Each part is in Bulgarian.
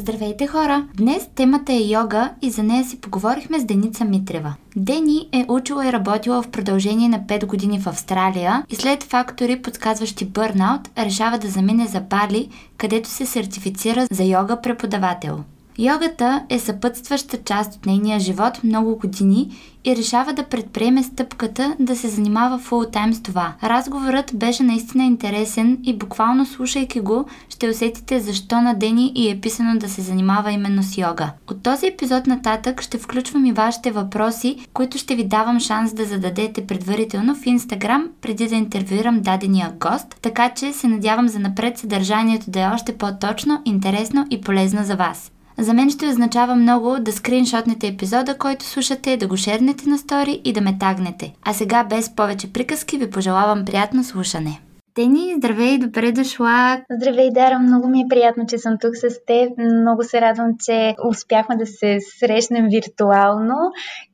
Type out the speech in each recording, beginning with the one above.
Здравейте хора! Днес темата е йога и за нея си поговорихме с Деница Митрева. Дени е учила и работила в продължение на 5 години в Австралия и след фактори, подсказващи бърнаут, решава да замине за Бали, където се сертифицира за йога преподавател. Йогата е съпътстваща част от нейния живот много години и решава да предприеме стъпката да се занимава фултайм с това. Разговорът беше наистина интересен и буквално слушайки го, ще усетите защо на Дени и е писано да се занимава именно с йога. От този епизод нататък ще включвам и вашите въпроси, които ще ви давам шанс да зададете предварително в Инстаграм, преди да интервюирам дадения гост, така че се надявам за напред съдържанието да е още по-точно, интересно и полезно за вас. За мен ще означава много да скриншотнете епизода, който слушате, да го шернете на стори и да ме тагнете. А сега без повече приказки ви пожелавам приятно слушане. Тени, здравей, добре дошла. Здравей, Дара, много ми е приятно, че съм тук с теб. Много се радвам, че успяхме да се срещнем виртуално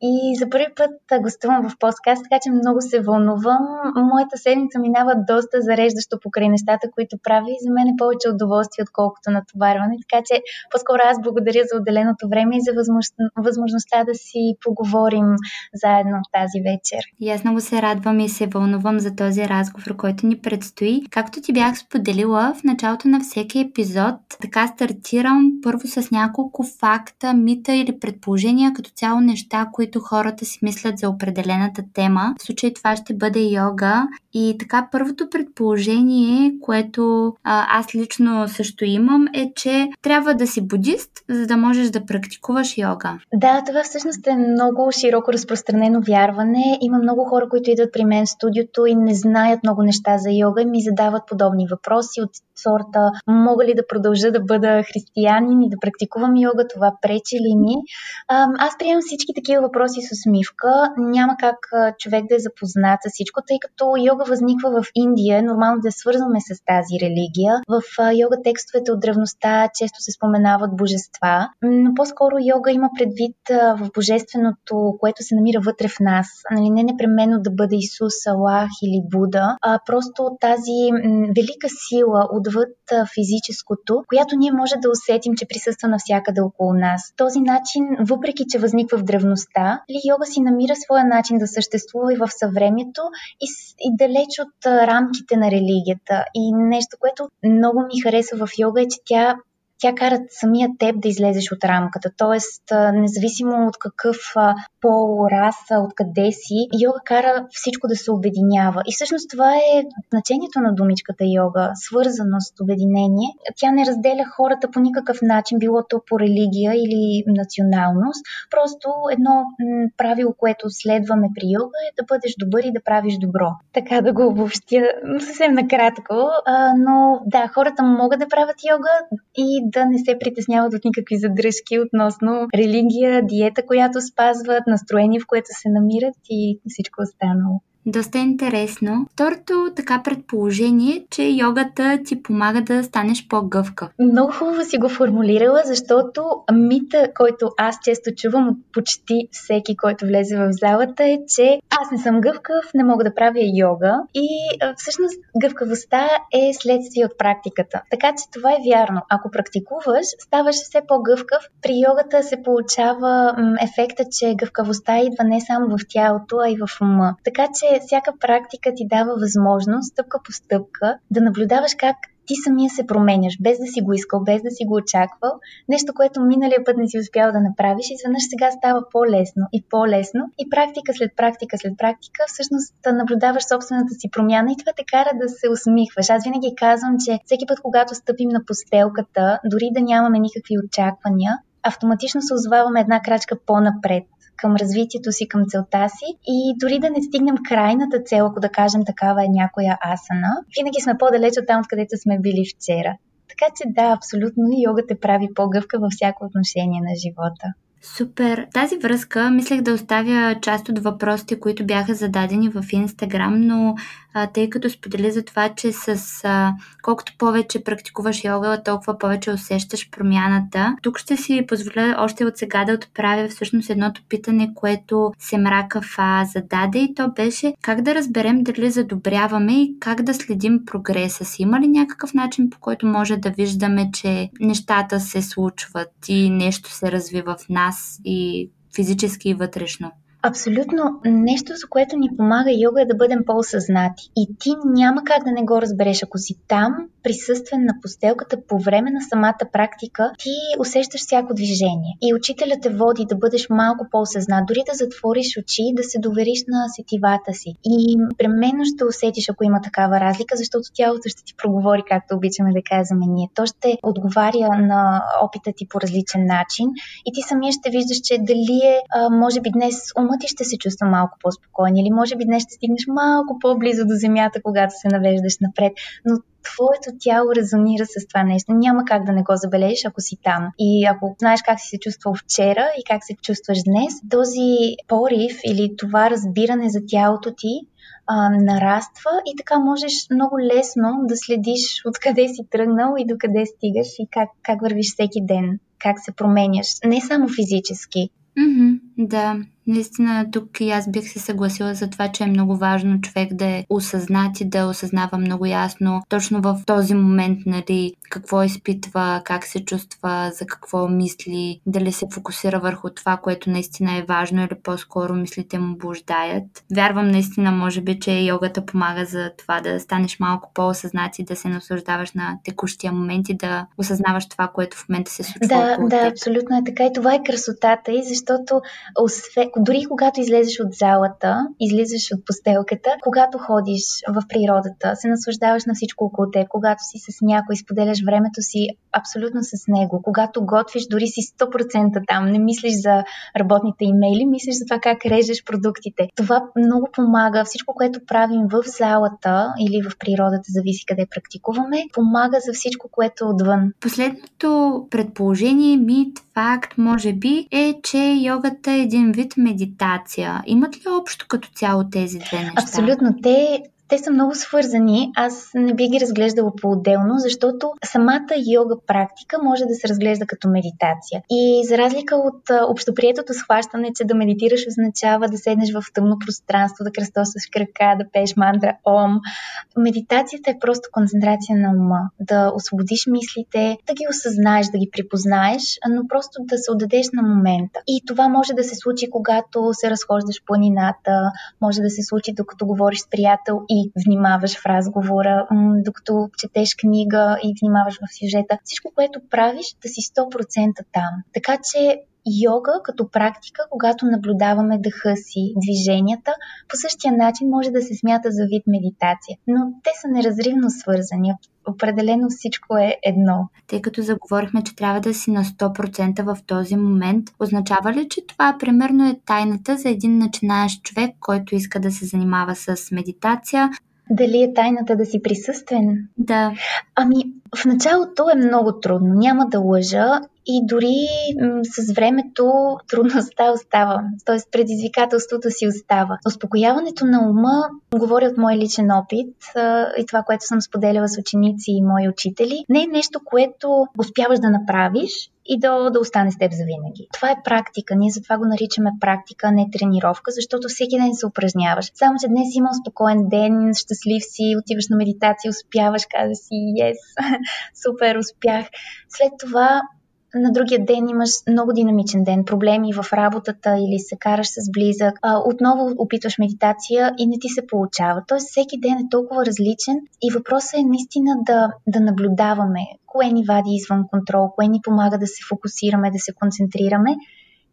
и за първи път гостувам в подкаст, така че много се вълнувам. Моята седмица минава доста зареждащо покрай нещата, които прави и за мен е повече удоволствие, отколкото натоварване. Така че по-скоро аз благодаря за отделеното време и за възможността да си поговорим заедно тази вечер. И аз много се радвам и се вълнувам за този разговор, който ни предстои предстои. Както ти бях споделила в началото на всеки епизод, така стартирам първо с няколко факта, мита или предположения, като цяло неща, които хората си мислят за определената тема. В случай това ще бъде йога. И така първото предположение, което а, аз лично също имам, е, че трябва да си будист, за да можеш да практикуваш йога. Да, това всъщност е много широко разпространено вярване. Има много хора, които идват при мен в студиото и не знаят много неща за йога ми задават подобни въпроси от сорта мога ли да продължа да бъда християнин и да практикувам йога, това пречи ли ми? Аз приемам всички такива въпроси с усмивка. Няма как човек да е запознат с всичко, тъй като йога възниква в Индия, нормално да свързваме с тази религия. В йога текстовете от древността често се споменават божества, но по-скоро йога има предвид в божественото, което се намира вътре в нас. Нали, не непременно да бъде Исус, Аллах или Буда, а просто тази велика сила отвъд физическото, която ние може да усетим, че присъства навсякъде около нас. Този начин, въпреки че възниква в древността, ли йога си намира своя начин да съществува и в съвремието и, и далеч от рамките на религията. И нещо, което много ми харесва в йога е, че тя тя кара самия теб да излезеш от рамката. Тоест, независимо от какъв пол, раса, откъде си, йога кара всичко да се обединява. И всъщност това е значението на думичката йога свързаност, обединение. Тя не разделя хората по никакъв начин, било то по религия или националност. Просто едно правило, което следваме при йога е да бъдеш добър и да правиш добро. Така да го обобщя съвсем накратко. но да, хората могат да правят йога и да не се притесняват от никакви задръжки относно религия, диета, която спазват, настроение, в което се намират и всичко останало. Доста интересно. Второто така предположение, че йогата ти помага да станеш по-гъвка. Много хубаво си го формулирала, защото мита, който аз често чувам от почти всеки, който влезе в залата е, че аз не съм гъвкав, не мога да правя йога и всъщност гъвкавостта е следствие от практиката. Така че това е вярно. Ако практикуваш, ставаш все по-гъвкав. При йогата се получава ефекта, че гъвкавостта идва не само в тялото, а и в ума. Така че всяка практика ти дава възможност, стъпка по стъпка, да наблюдаваш как ти самия се променяш, без да си го искал, без да си го очаквал. Нещо, което миналия път не си успял да направиш, изведнъж сега става по-лесно и по-лесно. И практика след практика след практика, всъщност наблюдаваш собствената си промяна и това те кара да се усмихваш. Аз винаги казвам, че всеки път, когато стъпим на постелката, дори да нямаме никакви очаквания, автоматично се озоваваме една крачка по-напред към развитието си, към целта си и дори да не стигнем крайната цел, ако да кажем такава е някоя асана, винаги сме по-далеч от там, откъдето сме били вчера. Така че да, абсолютно йога те прави по-гъвка във всяко отношение на живота. Супер! Тази връзка мислех да оставя част от въпросите, които бяха зададени в Инстаграм, но а, тъй като сподели за това, че с а, колкото повече практикуваш йога, толкова повече усещаш промяната. Тук ще си позволя още от сега да отправя всъщност едното питане, което се мрака Фа зададе и то беше как да разберем дали задобряваме и как да следим прогреса си. Има ли някакъв начин по който може да виждаме, че нещата се случват и нещо се развива в нас и физически и вътрешно? Абсолютно нещо, за което ни помага йога е да бъдем по-осъзнати. И ти няма как да не го разбереш. Ако си там, присъствен на постелката по време на самата практика, ти усещаш всяко движение. И учителят те води да бъдеш малко по-осъзнат, дори да затвориш очи да се довериш на сетивата си. И пременно ще усетиш, ако има такава разлика, защото тялото ще ти проговори, както обичаме да казваме ние. То ще отговаря на опита ти по различен начин и ти самия ще виждаш, че дали е, може би днес ума ти ще се чувства малко по-спокойно или може би днес ще стигнеш малко по-близо до земята, когато се навеждаш напред. Но твоето тяло резонира с това нещо. Няма как да не го забележиш, ако си там. И ако знаеш как си се чувствал вчера и как се чувстваш днес, този порив или това разбиране за тялото ти а, нараства и така можеш много лесно да следиш откъде си тръгнал и докъде стигаш и как, как вървиш всеки ден, как се променяш. Не само физически. Mm-hmm, да, Наистина, тук и аз бих се съгласила за това, че е много важно човек да е осъзнат и да осъзнава много ясно точно в този момент, нали, какво изпитва, как се чувства, за какво мисли, дали се фокусира върху това, което наистина е важно или по-скоро мислите му блуждаят. Вярвам наистина, може би, че йогата помага за това да станеш малко по-осъзнат и да се наслаждаваш на текущия момент и да осъзнаваш това, което в момента се случва. Да, да, теб. абсолютно е така и това е красотата и защото освен, дори когато излезеш от залата, излизаш от постелката, когато ходиш в природата, се наслаждаваш на всичко около теб, когато си с някой, споделяш времето си абсолютно с него, когато готвиш, дори си 100% там, не мислиш за работните имейли, мислиш за това как режеш продуктите. Това много помага. Всичко, което правим в залата или в природата, зависи къде практикуваме, помага за всичко, което е отвън. Последното предположение, мит, факт, може би, е, че йогата е един вид медитация. Имат ли общо като цяло тези две неща? Абсолютно. Те те са много свързани. Аз не би ги разглеждала по-отделно, защото самата йога практика може да се разглежда като медитация. И за разлика от общоприетото схващане, че да медитираш означава да седнеш в тъмно пространство, да кръстосваш крака, да пееш мантра ом, медитацията е просто концентрация на ума. Да освободиш мислите, да ги осъзнаеш, да ги припознаеш, но просто да се отдадеш на момента. И това може да се случи, когато се разхождаш планината, може да се случи докато говориш с приятел и внимаваш в разговора, докато четеш книга и внимаваш в сюжета. Всичко, което правиш, да си 100% там. Така че йога като практика, когато наблюдаваме дъха си, движенията, по същия начин може да се смята за вид медитация. Но те са неразривно свързани. Определено всичко е едно. Тъй като заговорихме, че трябва да си на 100% в този момент, означава ли, че това примерно е тайната за един начинаещ човек, който иска да се занимава с медитация? Дали е тайната да си присъствен? Да. Ами, в началото е много трудно, няма да лъжа и дори м- с времето трудността остава, т.е. предизвикателството си остава. Успокояването на ума, говоря от мой личен опит а, и това, което съм споделяла с ученици и мои учители, не е нещо, което успяваш да направиш и да, да остане с теб за винаги. Това е практика. Ние затова го наричаме практика, не тренировка, защото всеки ден се упражняваш. Само, че днес имал спокоен ден, щастлив си, отиваш на медитация, успяваш, каза си, yes, супер, успях. След това на другия ден имаш много динамичен ден, проблеми в работата или се караш с близък, а, отново опитваш медитация и не ти се получава. Тоест всеки ден е толкова различен и въпросът е наистина да, да наблюдаваме кое ни вади извън контрол, кое ни помага да се фокусираме, да се концентрираме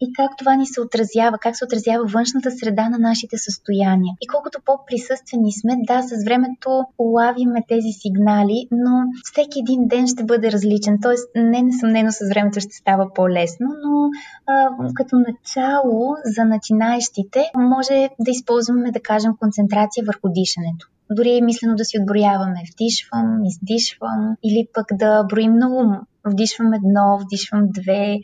и как това ни се отразява, как се отразява външната среда на нашите състояния. И колкото по-присъствени сме, да, с времето улавиме тези сигнали, но всеки един ден ще бъде различен. Тоест, не несъмнено с времето ще става по-лесно, но а, като начало за начинаещите може да използваме, да кажем, концентрация върху дишането дори мислено да си отброяваме вдишвам, издишвам или пък да броим на ум. Вдишвам едно, вдишвам две,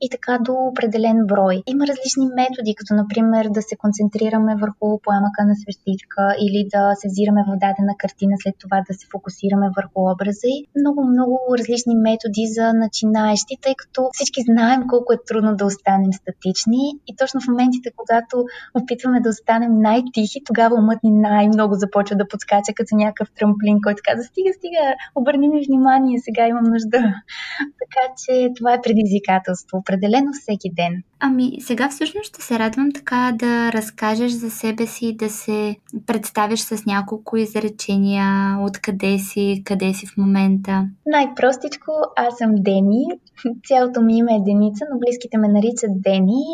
и така до определен брой. Има различни методи, като например да се концентрираме върху пламъка на свещичка или да се взираме в дадена картина, след това да се фокусираме върху образа и много, много различни методи за начинаещи, тъй като всички знаем колко е трудно да останем статични и точно в моментите, когато опитваме да останем най-тихи, тогава умът ни най-много започва да подскача като някакъв трамплин, който каза стига, стига, обърни ми внимание, сега имам нужда. така че това е предизвикателство, определено всеки ден. Ами, сега всъщност ще се радвам така да разкажеш за себе си, да се представиш с няколко изречения, откъде си, къде си в момента. Най-простичко, аз съм Дени. Цялото ми име е Деница, но близките ме наричат Дени.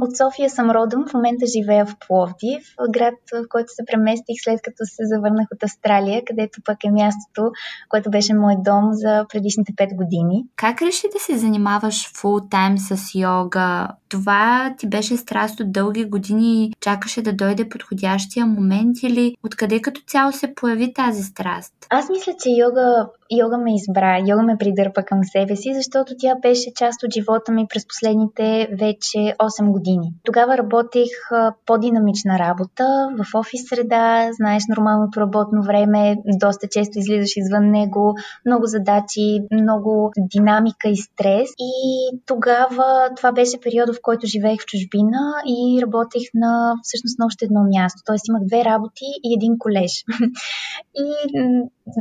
От София съм родом, в момента живея в Пловдив, град, в който се преместих след като се завърнах от Австралия, където пък е мястото, което беше мой дом за предишните 5 години. Как реши да се занимаваш фул тайм с йога? Това ти беше страст от дълги години, чакаше да дойде подходящия момент или откъде като цяло се появи тази страст? Аз мисля, че йога йога ме избра, йога ме придърпа към себе си, защото тя беше част от живота ми през последните вече 8 години. Тогава работех по-динамична работа в офис среда, знаеш нормалното работно време, доста често излизаш извън него, много задачи, много динамика и стрес. И тогава това беше периода, в който живеех в чужбина и работех на всъщност на още едно място. Тоест имах две работи и един колеж. и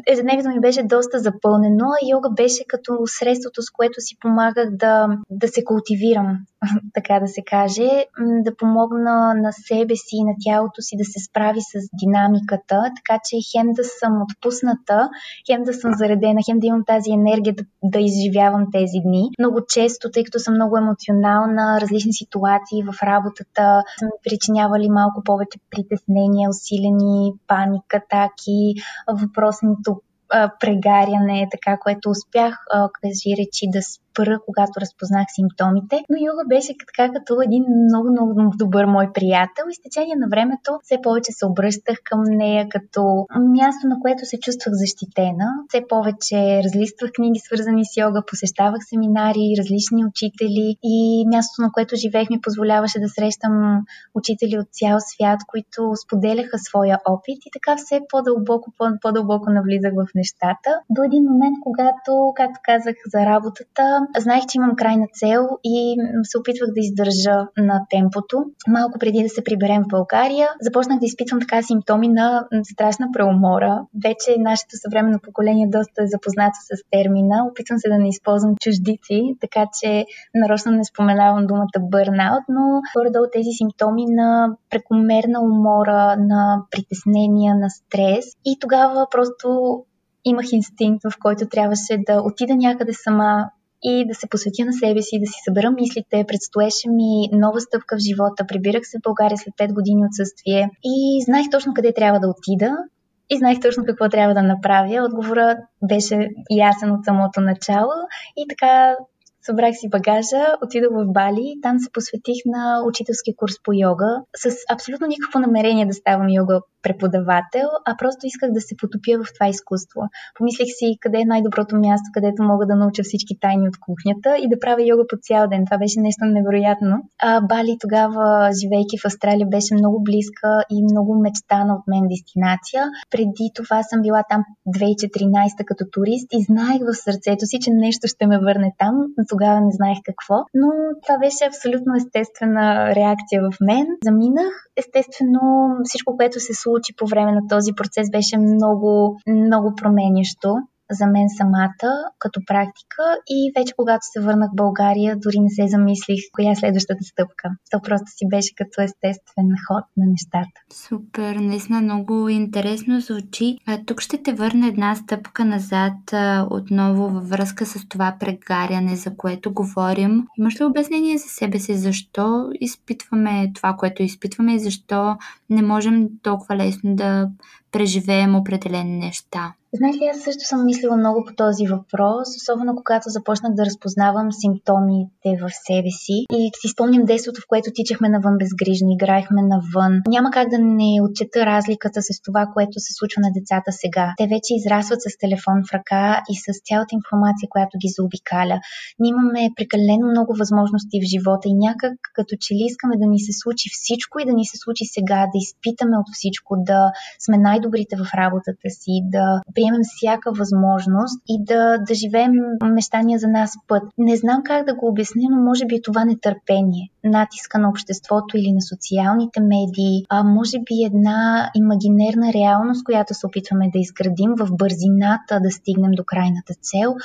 ежедневието ми беше доста запълнено, а йога беше като средството, с което си помагах да, да се култивирам, така да се каже, да помогна на себе си и на тялото си да се справи с динамиката, така че хем да съм отпусната, хем да съм заредена, хем да имам тази енергия да, да изживявам тези дни. Много често, тъй като съм много емоционална, различни ситуации в работата са ми причинявали малко повече притеснения, усилени паника, атаки, въпросното прегаряне, така, което успях, кажи речи, да спра, когато разпознах симптомите. Но йога беше така като един много, много добър мой приятел и с течение на времето все повече се обръщах към нея като място, на което се чувствах защитена. Все повече разлиствах книги, свързани с йога, посещавах семинари, различни учители и мястото, на което живеех, ми позволяваше да срещам учители от цял свят, които споделяха своя опит и така все по-дълбоко, по-дълбоко навлизах в нещата. До един момент, когато, както казах за работата, знаех, че имам крайна цел и се опитвах да издържа на темпото. Малко преди да се приберем в България, започнах да изпитвам така симптоми на страшна преумора. Вече нашето съвременно поколение доста е запознато с термина. Опитвам се да не използвам чуждици, така че нарочно не споменавам думата бърнаут, но горе-долу тези симптоми на прекомерна умора, на притеснения, на стрес. И тогава просто имах инстинкт, в който трябваше да отида някъде сама, и да се посветя на себе си, да си събера мислите. Предстоеше ми нова стъпка в живота. Прибирах се в България след 5 години отсъствие и знаех точно къде трябва да отида. И знаех точно какво трябва да направя. Отговорът беше ясен от самото начало и така събрах си багажа, отидох в Бали, там се посветих на учителски курс по йога, с абсолютно никакво намерение да ставам йога преподавател, а просто исках да се потопя в това изкуство. Помислих си къде е най-доброто място, където мога да науча всички тайни от кухнята и да правя йога по цял ден. Това беше нещо невероятно. А Бали тогава, живейки в Австралия, беше много близка и много мечтана от мен дестинация. Преди това съм била там 2014 като турист и знаех в сърцето си, че нещо ще ме върне там, но тогава не знаех какво. Но това беше абсолютно естествена реакция в мен. Заминах. Естествено, всичко, което се случи, случи по време на този процес беше много, много променящо за мен самата като практика и вече когато се върнах в България, дори не се замислих коя е следващата стъпка. То просто си беше като естествен ход на нещата. Супер, наистина много интересно звучи. А, тук ще те върна една стъпка назад а, отново във връзка с това прегаряне, за което говорим. Имаш ли обяснение за себе си защо изпитваме това, което изпитваме и защо не можем толкова лесно да преживеем определени неща? Знаеш ли, аз също съм мислила много по този въпрос, особено когато започнах да разпознавам симптомите в себе си. И си спомням детството, в което тичахме навън безгрижно, играехме навън. Няма как да не отчета разликата с това, което се случва на децата сега. Те вече израстват с телефон в ръка и с цялата информация, която ги заобикаля. Ние имаме прекалено много възможности в живота и някак като че ли искаме да ни се случи всичко и да ни се случи сега, да изпитаме от всичко, да сме най-добрите в работата си, да приемем всяка възможност и да, да живеем мечтания за нас път. Не знам как да го обясня, но може би това нетърпение, натиска на обществото или на социалните медии, а може би една имагинерна реалност, която се опитваме да изградим в бързината да стигнем до крайната цел,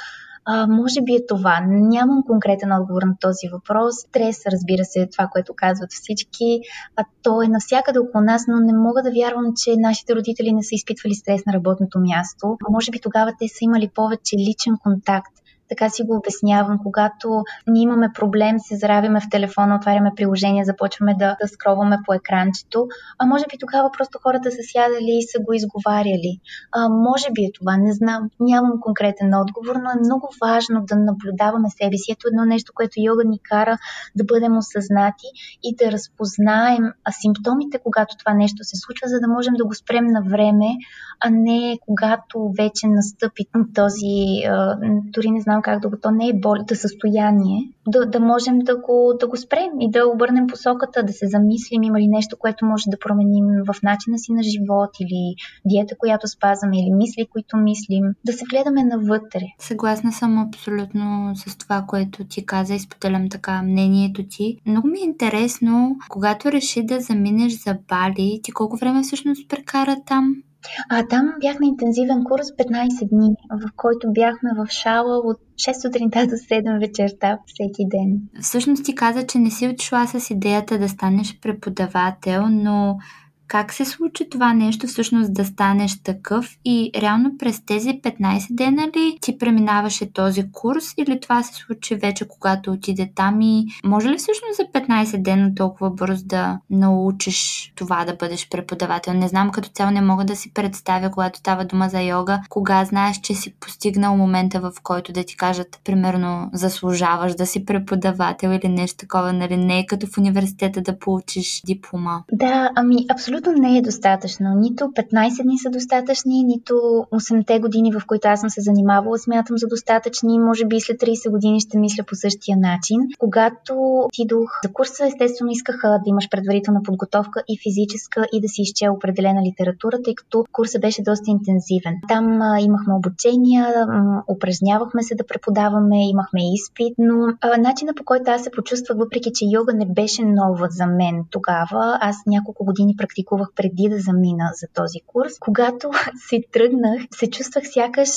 а, може би е това. Нямам конкретен отговор на този въпрос. Стрес, разбира се, е това, което казват всички. А то е навсякъде около нас, но не мога да вярвам, че нашите родители не са изпитвали стрес на работното място. Може би тогава те са имали повече личен контакт така си го обяснявам. Когато ние имаме проблем, се заравяме в телефона, отваряме приложение, започваме да, да скроваме по екранчето, а може би тогава просто хората са сядали и са го изговаряли. А, може би е това, не знам, нямам конкретен отговор, но е много важно да наблюдаваме себе си. Ето едно нещо, което йога ни кара да бъдем осъзнати и да разпознаем симптомите, когато това нещо се случва, за да можем да го спрем на време, а не когато вече настъпи този, дори не знам знам как да го, то не е болето състояние, да, да можем да го, да го спрем и да обърнем посоката, да се замислим има ли нещо, което може да променим в начина си на живот или диета, която спазваме или мисли, които мислим, да се гледаме навътре. Съгласна съм абсолютно с това, което ти каза и споделям така мнението ти. Много ми е интересно, когато реши да заминеш за Бали, ти колко време всъщност прекара там? А там бях на интензивен курс 15 дни, в който бяхме в шала от 6 сутринта до 7 вечерта всеки ден. Всъщност ти каза, че не си отшла с идеята да станеш преподавател, но как се случи това нещо всъщност да станеш такъв и реално през тези 15 дена ли ти преминаваше този курс или това се случи вече когато отиде там и може ли всъщност за 15 дена толкова бързо да научиш това да бъдеш преподавател? Не знам, като цяло не мога да си представя, когато става дума за йога, кога знаеш, че си постигнал момента, в който да ти кажат, примерно, заслужаваш да си преподавател или нещо такова, нали? Не е като в университета да получиш диплома. Да, ами абсолютно абсолютно не е достатъчно. Нито 15 дни са достатъчни, нито 8-те години, в които аз съм се занимавала, смятам за достатъчни. Може би след 30 години ще мисля по същия начин. Когато отидох за курса, естествено искаха да имаш предварителна подготовка и физическа и да си изчел определена литература, тъй като курсът беше доста интензивен. Там а, имахме обучения, упражнявахме се да преподаваме, имахме изпит, но а, начина по който аз се почувствах, въпреки че йога не беше нова за мен тогава, аз няколко години практикувах практикувах преди да замина за този курс. Когато си тръгнах, се чувствах сякаш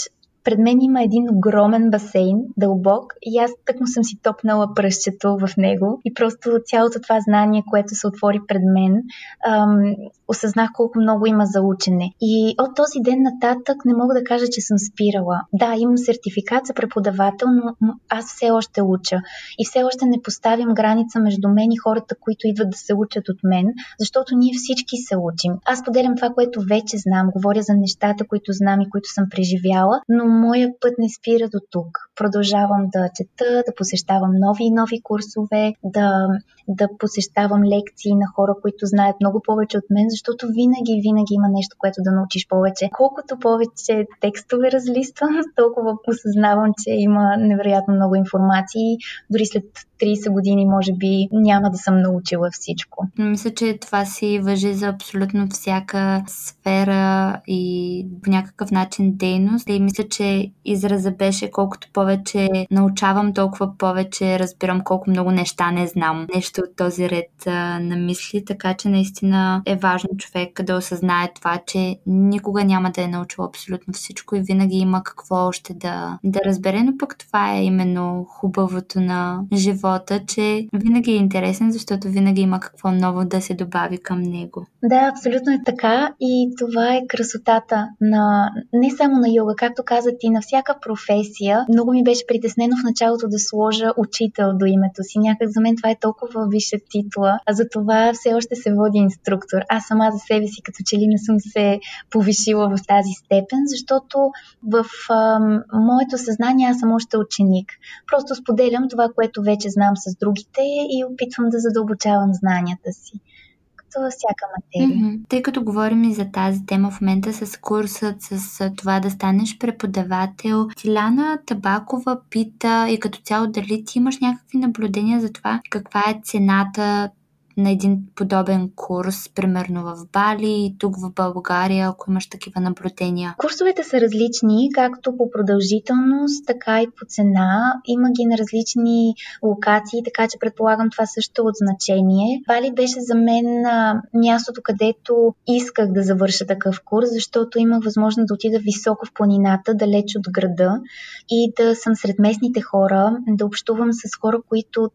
пред мен има един огромен басейн, дълбок, и аз тъкмо съм си топнала пръщето в него и просто цялото това знание, което се отвори пред мен, ам, осъзнах колко много има за учене. И от този ден нататък не мога да кажа, че съм спирала. Да, имам сертификат за преподавател, но аз все още уча. И все още не поставям граница между мен и хората, които идват да се учат от мен, защото ние всички се учим. Аз поделям това, което вече знам, говоря за нещата, които знам и които съм преживяла, но моя път не спира до тук. Продължавам да чета, да посещавам нови и нови курсове, да, да посещавам лекции на хора, които знаят много повече от мен, защото винаги, винаги има нещо, което да научиш повече. Колкото повече текстове разлиствам, толкова осъзнавам, че има невероятно много информации. Дори след 30 години, може би, няма да съм научила всичко. Мисля, че това си въжи за абсолютно всяка сфера и по някакъв начин дейност. И мисля, че израза беше колкото повече научавам, толкова повече разбирам колко много неща не знам. Нещо от този ред а, на мисли, така че наистина е важно човек да осъзнае това, че никога няма да е научил абсолютно всичко и винаги има какво още да, да разбере, но пък това е именно хубавото на живота, че винаги е интересен, защото винаги има какво ново да се добави към него. Да, абсолютно е така и това е красотата на не само на йога, както каза и на всяка професия. Много ми беше притеснено в началото да сложа учител до името си. Някак за мен това е толкова висша титла, а за това все още се води инструктор. Аз сама за себе си като че ли не съм се повишила в тази степен, защото в а, моето съзнание аз съм още ученик. Просто споделям това, което вече знам с другите и опитвам да задълбочавам знанията си всяка материя. Mm-hmm. Тъй като говорим и за тази тема в момента с курсът, с това да станеш преподавател, Тиляна Табакова пита и като цяло дали ти имаш някакви наблюдения за това каква е цената на един подобен курс, примерно в Бали тук в България, ако имаш такива наблюдения? Курсовете са различни, както по продължителност, така и по цена. Има ги на различни локации, така че предполагам това също е от значение. Бали беше за мен мястото, където исках да завърша такъв курс, защото имах възможност да отида високо в планината, далеч от града и да съм сред местните хора, да общувам с хора, които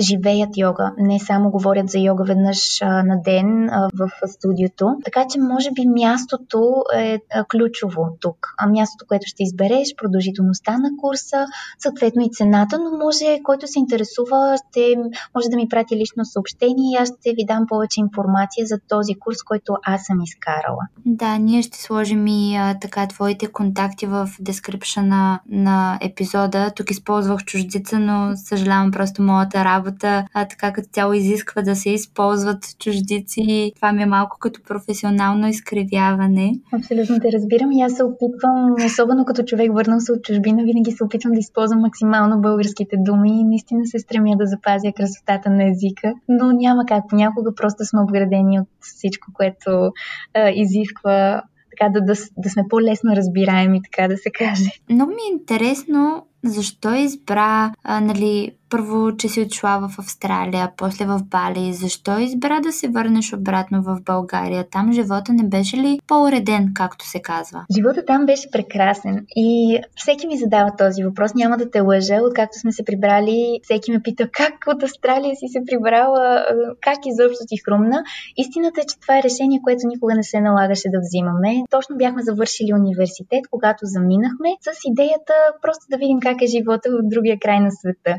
живеят йога, не само говорят за йога веднъж на ден в студиото. Така че може би мястото е ключово тук. Мястото, което ще избереш, продължителността на курса, съответно и цената, но може, който се интересува, ще може да ми прати лично съобщение и аз ще ви дам повече информация за този курс, който аз съм изкарала. Да, ние ще сложим и а, така твоите контакти в дескрипшена на епизода. Тук използвах чуждица, но съжалявам просто моята работа работа, а така като цяло изисква да се използват чуждици. Това ми е малко като професионално изкривяване. Абсолютно те разбирам и аз се опитвам, особено като човек върнал се от чужбина, винаги се опитвам да използвам максимално българските думи и наистина се стремя да запазя красотата на езика, но няма как. Понякога просто сме обградени от всичко, което а, изисква така да, да, да сме по-лесно разбираеми, така да се каже. Много ми е интересно защо избра, а, нали, първо, че си отшла в Австралия, после в Бали. Защо избра да се върнеш обратно в България? Там живота не беше ли по-уреден, както се казва? Живота там беше прекрасен и всеки ми задава този въпрос. Няма да те лъжа, откакто сме се прибрали, всеки ме пита как от Австралия си се прибрала, как изобщо ти хрумна. Истината е, че това е решение, което никога не се налагаше да взимаме. Точно бяхме завършили университет, когато заминахме, с идеята просто да видим как е живота в другия край на света.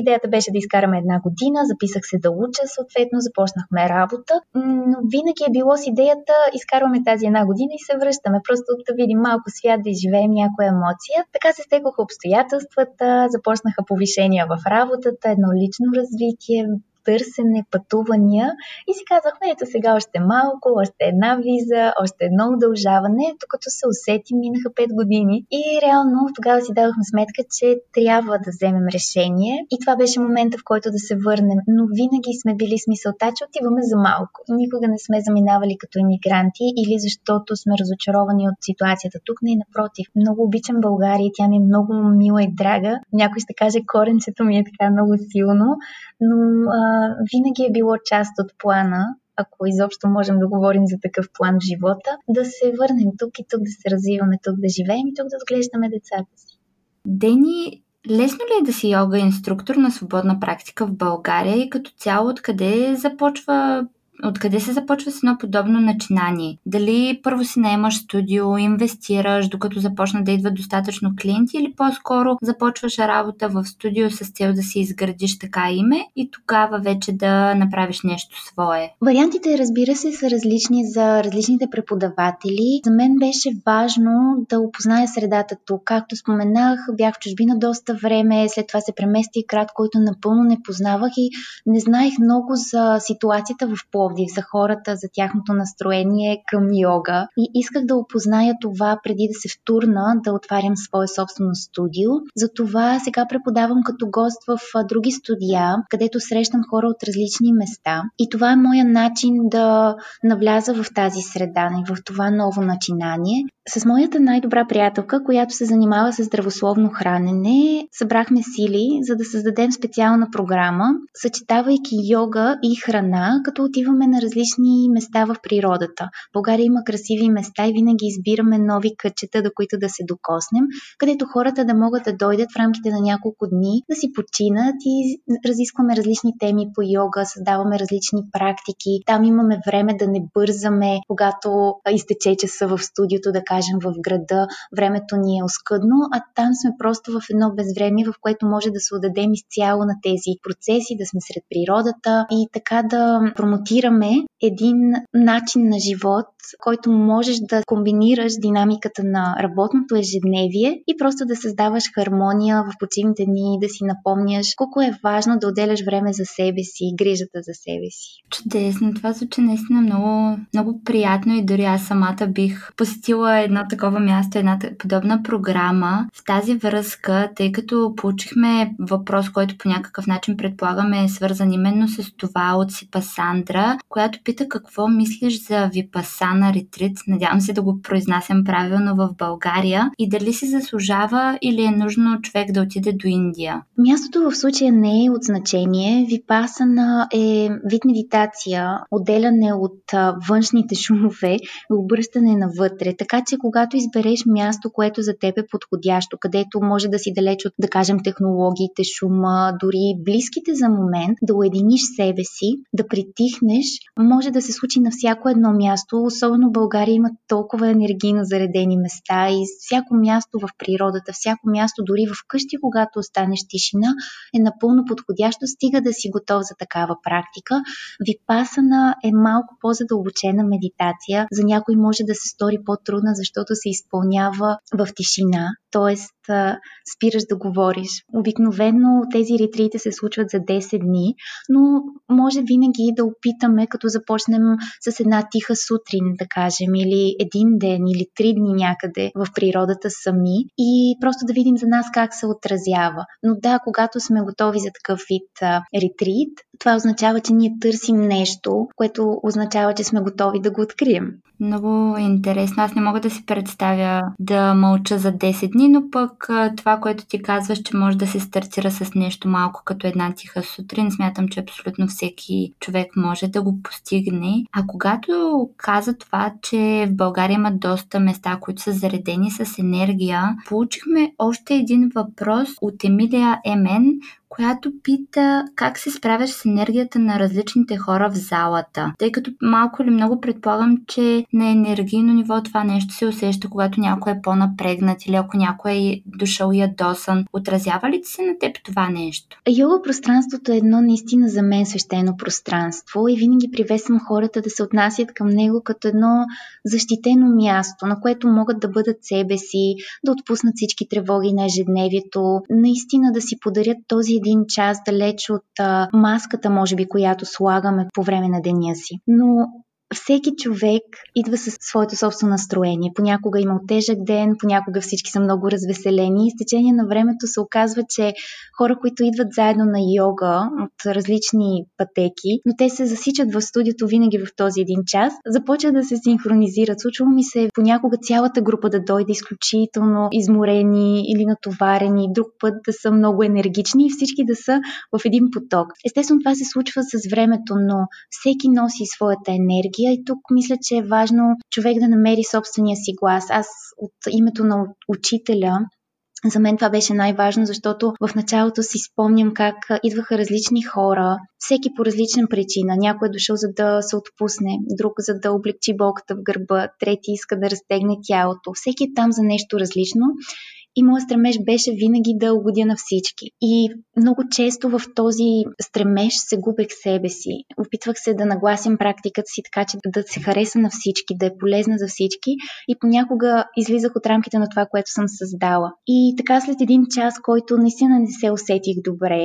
Идеята беше да изкараме една година, записах се да уча, съответно започнахме работа, но винаги е било с идеята, изкарваме тази една година и се връщаме, просто да видим малко свят, да изживеем някоя емоция. Така се стекоха обстоятелствата, започнаха повишения в работата, едно лично развитие, търсене, пътувания и си казахме, ето сега още малко, още една виза, още едно удължаване, докато се усетим, минаха 5 години и реално тогава си дадохме сметка, че трябва да вземем решение и това беше момента, в който да се върнем, но винаги сме били смисълта, че отиваме за малко. Никога не сме заминавали като иммигранти или защото сме разочаровани от ситуацията тук, не напротив. Много обичам България, тя ми е много мила и драга. Някой ще каже, коренчето ми е така много силно, но а, винаги е било част от плана, ако изобщо можем да говорим за такъв план в живота, да се върнем тук и тук да се развиваме, тук да живеем и тук да отглеждаме децата си. Дени, лесно ли е да си йога инструктор на свободна практика в България и като цяло откъде започва Откъде се започва с едно подобно начинание? Дали първо си наемаш студио, инвестираш, докато започна да идват достатъчно клиенти или по-скоро започваш работа в студио с цел да си изградиш така име и тогава вече да направиш нещо свое? Вариантите, разбира се, са различни за различните преподаватели. За мен беше важно да опозная средата тук. Както споменах, бях в чужбина доста време, след това се премести крат, който напълно не познавах и не знаех много за ситуацията в Пловдив Пловдив, за хората, за тяхното настроение към йога. И исках да опозная това преди да се втурна да отварям свое собствено студио. Затова сега преподавам като гост в други студия, където срещам хора от различни места. И това е моя начин да навляза в тази среда, в това ново начинание. С моята най-добра приятелка, която се занимава с здравословно хранене, събрахме сили, за да създадем специална програма, съчетавайки йога и храна, като отиваме на различни места в природата. България има красиви места и винаги избираме нови кътчета, до които да се докоснем, където хората да могат да дойдат в рамките на няколко дни, да си починат и разискваме различни теми по йога, създаваме различни практики. Там имаме време да не бързаме, когато изтече часа в студиото, да кажем, в града времето ни е оскъдно, а там сме просто в едно безвремие, в което може да се отдадем изцяло на тези процеси, да сме сред природата и така да промотираме един начин на живот, който можеш да комбинираш динамиката на работното ежедневие и просто да създаваш хармония в почивните дни, да си напомняш колко е важно да отделяш време за себе си, грижата за себе си. Чудесно, това звучи наистина много, много приятно и дори аз самата бих посетила едно такова място, една подобна програма. В тази връзка, тъй като получихме въпрос, който по някакъв начин предполагаме е свързан именно с това от Сипа Сандра, която пита какво мислиш за Випасана ретрит. Надявам се да го произнасям правилно в България и дали си заслужава или е нужно човек да отиде до Индия. Мястото в случая не е от значение. Випасана е вид медитация, отделяне от външните шумове обръщане навътре. Така че когато избереш място, което за теб е подходящо, където може да си далеч от, да кажем, технологиите, шума, дори близките за момент, да уединиш себе си, да притихнеш, може да се случи на всяко едно място. Особено България има толкова енергийно заредени места и всяко място в природата, всяко място дори в къщи, когато останеш тишина, е напълно подходящо, стига да си готов за такава практика. Випасана е малко по-задълбочена медитация. За някой може да се стори по-трудна, защото се изпълнява в тишина, т.е. спираш да говориш. Обикновено тези ретрити се случват за 10 дни, но може винаги да опитаме, като започнем с една тиха сутрин, да кажем, или един ден, или три дни някъде в природата сами и просто да видим за нас как се отразява. Но да, когато сме готови за такъв вид а, ретрит, това означава, че ние търсим нещо, което означава, че сме готови да го открием. Много интересно. Аз не мога да си представя да мълча за 10 дни, но пък това, което ти казваш, че може да се стартира с нещо малко като една тиха сутрин, смятам, че абсолютно всеки човек може да го постигне. А когато каза това, че в България има доста места, които са заредени с енергия, получихме още един въпрос от Емилия Емен, която пита как се справяш с енергията на различните хора в залата. Тъй като малко или много предполагам, че на енергийно ниво това нещо се усеща, когато някой е по-напрегнат или ако някой е дошъл ядосан. Отразява ли се на теб това нещо? Йога пространството е едно наистина за мен свещено пространство и винаги привесвам хората да се отнасят към него като едно защитено място, на което могат да бъдат себе си, да отпуснат всички тревоги на ежедневието, наистина да си подарят този един час далеч от маската, може би, която слагаме по време на деня си. Но всеки човек идва със своето собствено настроение. Понякога има тежък ден, понякога всички са много развеселени и с течение на времето се оказва, че хора, които идват заедно на йога от различни пътеки, но те се засичат в студиото винаги в този един час, започват да се синхронизират. Случва ми се понякога цялата група да дойде изключително изморени или натоварени, друг път да са много енергични и всички да са в един поток. Естествено, това се случва с времето, но всеки носи своята енергия енергия и тук мисля, че е важно човек да намери собствения си глас. Аз от името на учителя за мен това беше най-важно, защото в началото си спомням как идваха различни хора, всеки по различна причина. Някой е дошъл за да се отпусне, друг за да облегчи болката в гърба, трети иска да разтегне тялото. Всеки е там за нещо различно и моят стремеж беше винаги да угодя на всички. И много често в този стремеж се губех себе си. Опитвах се да нагласям практиката си така, че да се хареса на всички, да е полезна за всички и понякога излизах от рамките на това, което съм създала. И така след един час, който наистина не се усетих добре,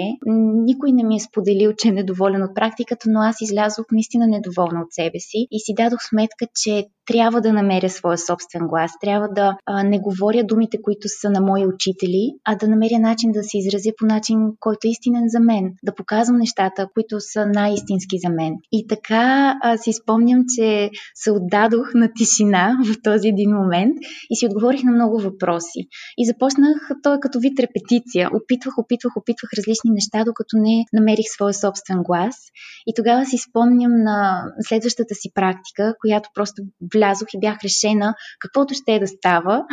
никой не ми е споделил, че е недоволен от практиката, но аз излязох наистина недоволна от себе си и си дадох сметка, че трябва да намеря своя собствен глас, трябва да а, не говоря думите, които са на мои учители, а да намеря начин да се изразя по начин, който е истинен за мен, да показвам нещата, които са най-истински за мен. И така а, си спомням, че се отдадох на тишина в този един момент и си отговорих на много въпроси. И започнах, той е като вид репетиция. Опитвах, опитвах, опитвах различни неща, докато не намерих своя собствен глас. И тогава си спомням на следващата си практика, която просто влязох и бях решена каквото ще е да става,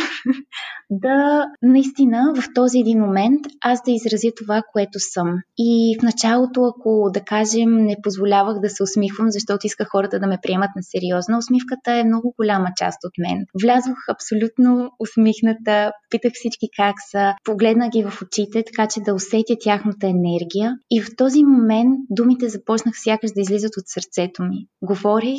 да наистина в този един момент аз да изразя това, което съм. И в началото, ако да кажем, не позволявах да се усмихвам, защото исках хората да ме приемат на сериозно, усмивката е много голяма част от мен. Влязох абсолютно усмихната, питах всички как са, погледнах ги в очите, така че да усетя тяхната енергия. И в този момент думите започнах сякаш да излизат от сърцето ми. Говорих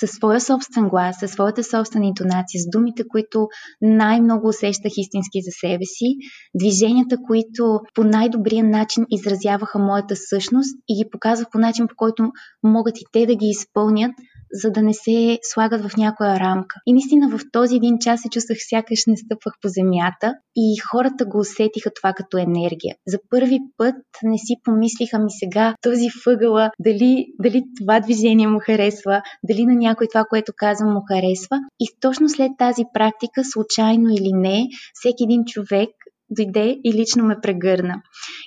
със своя собствен глас, със своята собствена интонация, с думите, които най-много усещах истински за себе си, движенията, които по най-добрия начин изразяваха моята същност и ги показвах по начин, по който могат и те да ги изпълнят, за да не се слагат в някоя рамка. И наистина в този един час се чувствах сякаш не стъпвах по земята и хората го усетиха това като енергия. За първи път не си помислиха ми сега този въгъла, дали, дали това движение му харесва, дали на някой това, което казвам му харесва. И точно след тази практика, случайно или не, всеки един човек дойде и лично ме прегърна.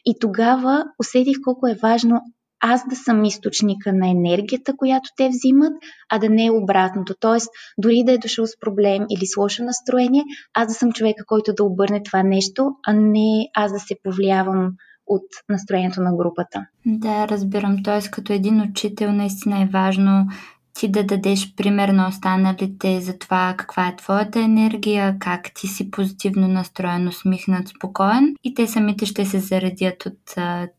И тогава усетих колко е важно аз да съм източника на енергията, която те взимат, а да не е обратното. Тоест, дори да е дошъл с проблем или с лошо настроение, аз да съм човека, който да обърне това нещо, а не аз да се повлиявам от настроението на групата. Да, разбирам. Тоест, като един учител, наистина е важно ти да дадеш пример на останалите за това каква е твоята енергия, как ти си позитивно настроен, усмихнат, спокоен и те самите ще се заредят от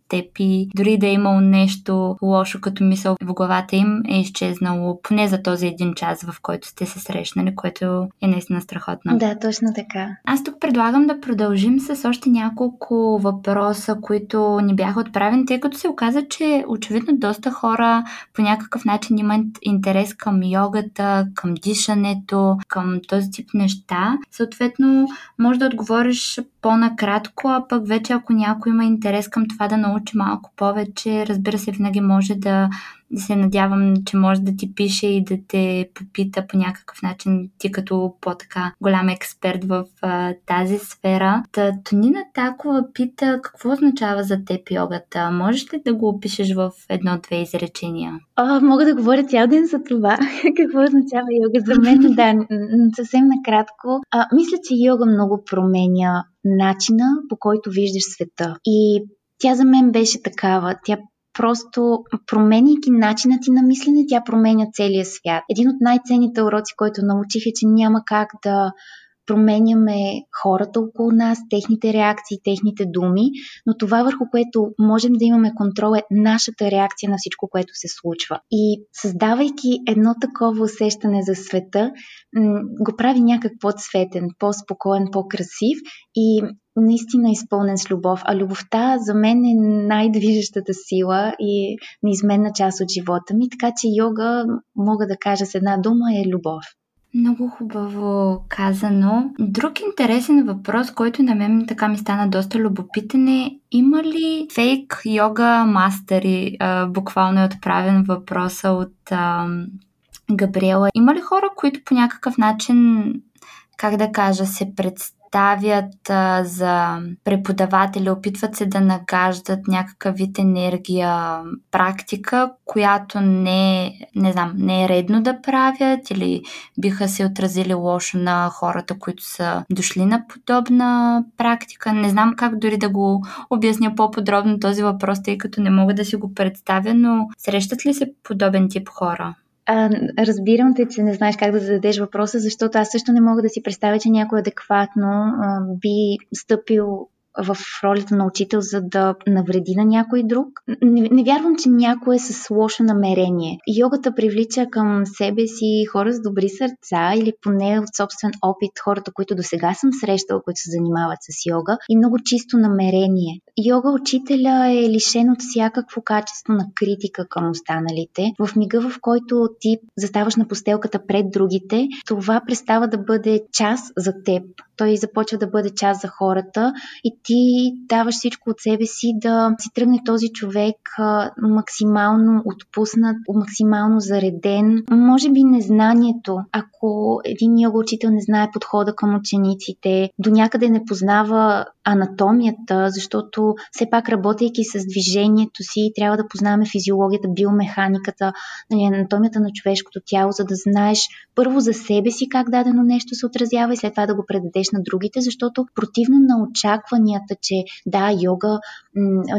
теб и дори да е имало нещо лошо като мисъл в главата им е изчезнало поне за този един час, в който сте се срещнали, което е наистина страхотно. Да, точно така. Аз тук предлагам да продължим с още няколко въпроса, които ни бяха отправени, тъй като се оказа, че очевидно доста хора по някакъв начин имат интерес към йогата, към дишането, към този тип неща. Съответно, може да отговориш по-накратко, а пък вече ако някой има интерес към това да научи малко повече, разбира се, винаги може да се надявам, че може да ти пише и да те попита по някакъв начин, ти като по-така голям експерт в а, тази сфера. Та, Тонина Такова пита какво означава за теб йогата. Можеш ли да го опишеш в едно-две изречения? О, мога да говоря цял ден за това. какво означава йога за мен? да, съвсем накратко. А, мисля, че йога много променя начина по който виждаш света. И тя за мен беше такава. Тя просто променяйки начина ти на мислене, тя променя целия свят. Един от най-ценните уроци, който научих е, че няма как да променяме хората около нас, техните реакции, техните думи, но това върху което можем да имаме контрол е нашата реакция на всичко, което се случва. И създавайки едно такова усещане за света, го прави някак по-цветен, по-спокоен, по-красив и наистина изпълнен с любов. А любовта за мен е най-движещата сила и неизменна част от живота ми, така че йога, мога да кажа с една дума, е любов. Много хубаво казано. Друг интересен въпрос, който на мен така ми стана доста любопитен е има ли фейк йога мастери? Буквално е отправен въпроса от а, Габриела. Има ли хора, които по някакъв начин, как да кажа, се представят представят а, за преподаватели, опитват се да нагаждат някакъв вид енергия, практика, която не, не знам, не е редно да правят или биха се отразили лошо на хората, които са дошли на подобна практика. Не знам как дори да го обясня по-подробно този въпрос, тъй като не мога да си го представя, но срещат ли се подобен тип хора? А, разбирам те, че не знаеш как да зададеш въпроса, защото аз също не мога да си представя, че някой адекватно а, би стъпил в ролята на учител, за да навреди на някой друг. Не, не вярвам, че някой е с лошо намерение. Йогата привлича към себе си хора с добри сърца или поне от собствен опит хората, които до сега съм срещала, които се занимават с йога и много чисто намерение. Йога учителя е лишен от всякакво качество на критика към останалите. В мига, в който ти заставаш на постелката пред другите, това престава да бъде час за теб. Той започва да бъде част за хората и ти даваш всичко от себе си да си тръгне този човек максимално отпуснат, максимално зареден. Може би незнанието, ако един йога учител не знае подхода към учениците, до някъде не познава анатомията, защото все пак работейки с движението си, трябва да познаваме физиологията, биомеханиката, нали, анатомията на човешкото тяло, за да знаеш първо за себе си как дадено нещо се отразява и след това да го предадеш на другите, защото противно на очакванията, че да, йога,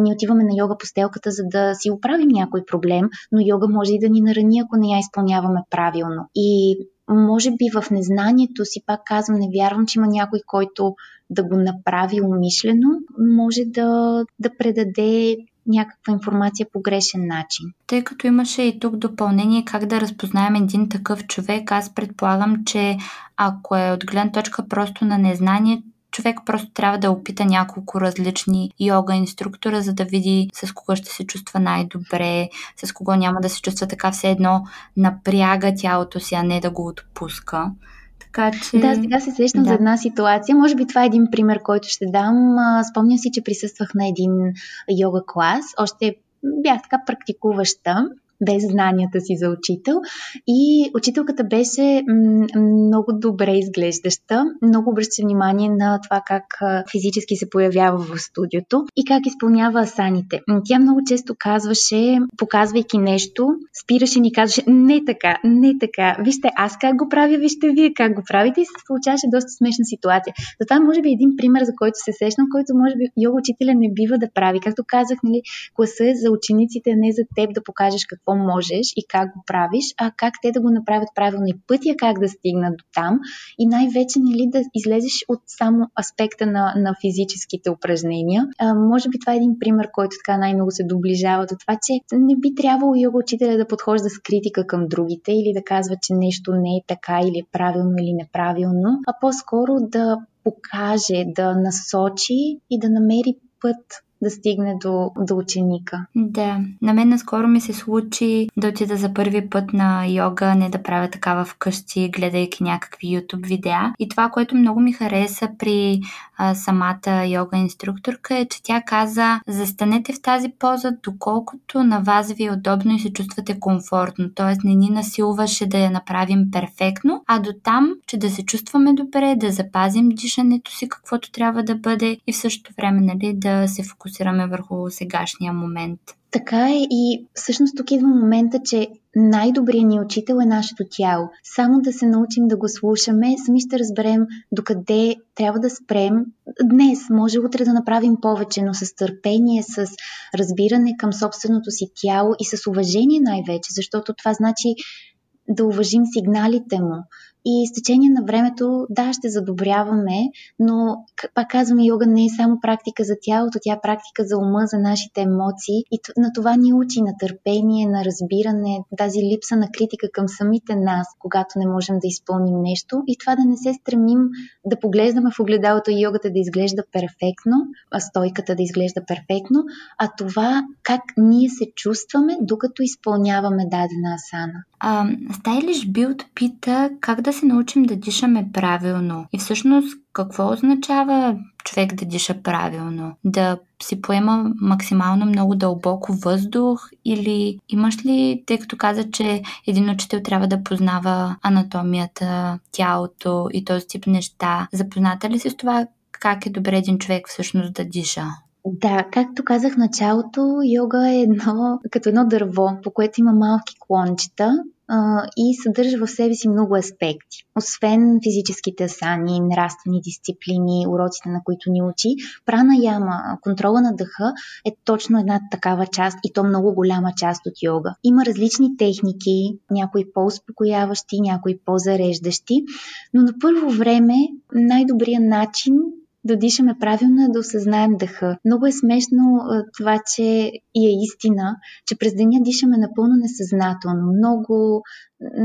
ние отиваме на йога постелката, за да си оправим някой проблем, но йога може и да ни нарани, ако не я изпълняваме правилно. И може би в незнанието си, пак казвам, не вярвам, че има някой, който да го направи умишлено, може да, да предаде някаква информация по грешен начин. Тъй като имаше и тук допълнение как да разпознаем един такъв човек, аз предполагам, че ако е от гледна точка просто на незнание, човек просто трябва да опита няколко различни йога инструктора, за да види с кого ще се чувства най-добре, с кого няма да се чувства така все едно напряга тялото си, а не да го отпуска. Така че... Да, сега се сещам да. за една ситуация. Може би това е един пример, който ще дам. Спомням си, че присъствах на един йога клас. Още бях така практикуваща без знанията си за учител. И учителката беше много добре изглеждаща, много обръща внимание на това как физически се появява в студиото и как изпълнява асаните. Тя много често казваше, показвайки нещо, спираше ни казваше не така, не така, вижте аз как го правя, вижте вие как го правите и се получаваше доста смешна ситуация. Затова може би един пример, за който се сещам, който може би йога учителя не бива да прави. Както казах, нали, класа е за учениците, не за теб да покажеш какво какво можеш и как го правиш, а как те да го направят правилно и пътя как да стигнат до там и най-вече нали, да излезеш от само аспекта на, на физическите упражнения. А, може би това е един пример, който така най-много се доближава до това, че не би трябвало йога учителя да подхожда с критика към другите или да казва, че нещо не е така или е правилно или неправилно, а по-скоро да покаже, да насочи и да намери път да стигне до, до ученика. Да, на мен наскоро ми се случи да отида за първи път на йога, не да правя такава вкъщи, гледайки някакви YouTube видеа. И това, което много ми хареса при а, самата йога инструкторка е, че тя каза, застанете в тази поза, доколкото на вас ви е удобно и се чувствате комфортно. Тоест не ни насилваше да я направим перфектно, а до там, че да се чувстваме добре, да запазим дишането си каквото трябва да бъде и в същото време нали, да се фокусираме фокусираме върху сегашния момент. Така е и всъщност тук идва момента, че най-добрият ни учител е нашето тяло. Само да се научим да го слушаме, сами ще разберем докъде трябва да спрем. Днес, може утре да направим повече, но с търпение, с разбиране към собственото си тяло и с уважение най-вече, защото това значи да уважим сигналите му. И с течение на времето, да, ще задобряваме, но, пак казвам, йога не е само практика за тялото, тя е практика за ума, за нашите емоции. И на това ни учи на търпение, на разбиране, тази липса на критика към самите нас, когато не можем да изпълним нещо. И това да не се стремим да поглеждаме в огледалото и йогата да изглежда перфектно, а стойката да изглежда перфектно, а това как ние се чувстваме, докато изпълняваме дадена асана. Стайлиш Билд пита как да се научим да дишаме правилно. И всъщност какво означава човек да диша правилно? Да си поема максимално много дълбоко въздух или имаш ли, тъй като каза, че един учител трябва да познава анатомията, тялото и този тип неща, запозната ли си с това как е добре един човек всъщност да диша? Да, както казах в началото, йога е едно, като едно дърво, по което има малки клончета и съдържа в себе си много аспекти. Освен физическите асани, нравствени дисциплини, уроците, на които ни учи, прана яма, контрола на дъха е точно една такава част и то много голяма част от йога. Има различни техники, някои по-успокояващи, някои по-зареждащи, но на първо време най-добрият начин да дишаме правилно е да осъзнаем дъха. Много е смешно това, че и е истина, че през деня дишаме напълно несъзнателно, много,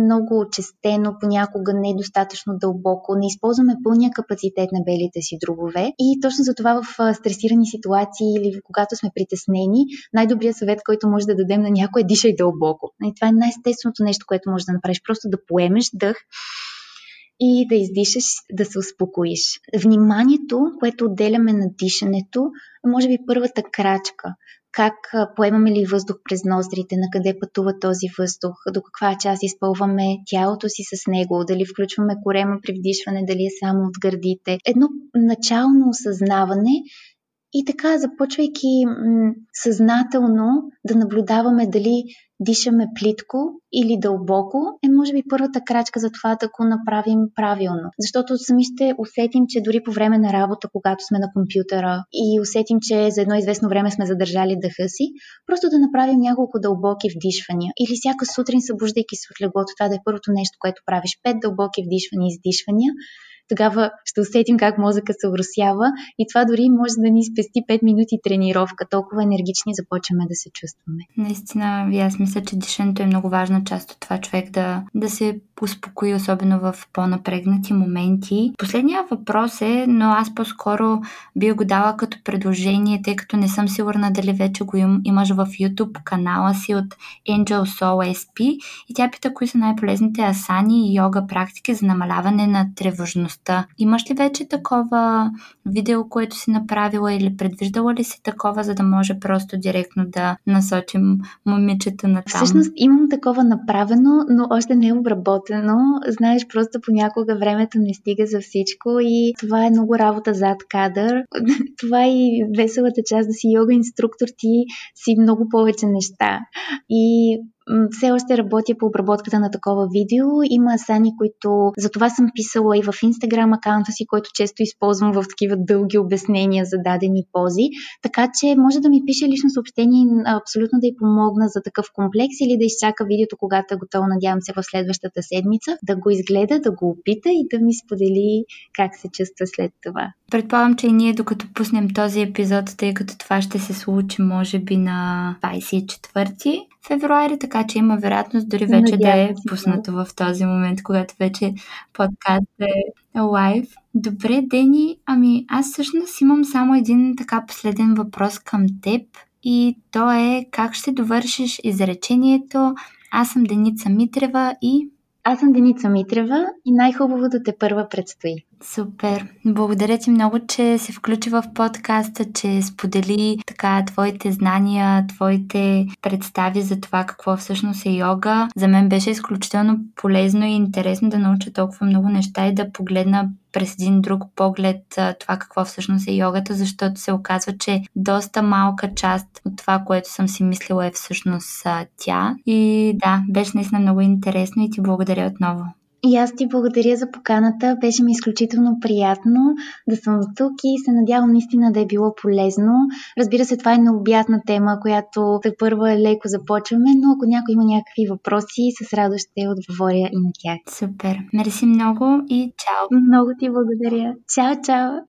много очестено, понякога недостатъчно дълбоко, не използваме пълния капацитет на белите си дробове и точно за това в стресирани ситуации или когато сме притеснени, най-добрият съвет, който може да дадем на някой е дишай дълбоко. И това е най-естественото нещо, което може да направиш. Просто да поемеш дъх и да издишаш, да се успокоиш. Вниманието, което отделяме на дишането, е може би първата крачка как поемаме ли въздух през ноздрите, на къде пътува този въздух, до каква част изпълваме тялото си с него, дали включваме корема при вдишване, дали е само от гърдите. Едно начално осъзнаване и така, започвайки м- съзнателно да наблюдаваме дали дишаме плитко или дълбоко, е може би първата крачка за това да го направим правилно. Защото сами ще усетим, че дори по време на работа, когато сме на компютъра и усетим, че за едно известно време сме задържали дъха си, просто да направим няколко дълбоки вдишвания. Или всяка сутрин, събуждайки се от леглото, това да е първото нещо, което правиш. Пет дълбоки вдишвания и издишвания тогава ще усетим как мозъка се уросява и това дори може да ни спести 5 минути тренировка. Толкова енергични започваме да се чувстваме. Наистина, аз мисля, че дишането е много важна част от това човек да, да се успокои, особено в по-напрегнати моменти. Последният въпрос е, но аз по-скоро би го дала като предложение, тъй като не съм сигурна дали вече го им, имаш в YouTube канала си от Angel Soul SP и тя пита кои са най-полезните асани и йога практики за намаляване на тревожност реалността. Имаш ли вече такова видео, което си направила или предвиждала ли си такова, за да може просто директно да насочим момичета на там? Всъщност имам такова направено, но още не е обработено. Знаеш, просто понякога времето не стига за всичко и това е много работа зад кадър. това е и веселата част да си йога инструктор, ти си много повече неща. И все още работя по обработката на такова видео. Има асани, които за това съм писала и в Инстаграм акаунта си, който често използвам в такива дълги обяснения за дадени пози. Така че може да ми пише лично съобщение абсолютно да й помогна за такъв комплекс или да изчака видеото, когато е готово, надявам се, в следващата седмица, да го изгледа, да го опита и да ми сподели как се чувства след това. Предполагам, че и ние докато пуснем този епизод, тъй като това ще се случи може би на 24 февруари, така че има вероятност дори вече Надявам да е пуснато в този момент, когато вече подкаст е лайв. Добре, Дени, ами аз всъщност имам само един така последен въпрос към теб и то е как ще довършиш изречението Аз съм Деница Митрева и аз съм Деница Митрева и най-хубавото те първа предстои. Супер! Благодаря ти много, че се включи в подкаста, че сподели така твоите знания, твоите представи за това какво всъщност е йога. За мен беше изключително полезно и интересно да науча толкова много неща и да погледна през един друг поглед това какво всъщност е йогата, защото се оказва, че доста малка част от това, което съм си мислила е всъщност тя. И да, беше наистина много интересно и ти благодаря отново. И аз ти благодаря за поканата. Беше ми изключително приятно да съм тук и се надявам наистина да е било полезно. Разбира се, това е необятна тема, която те първа леко започваме, но ако някой има някакви въпроси, с радост ще отговоря и на тях. Супер. Мерси много и чао. Много ти благодаря. Чао, чао.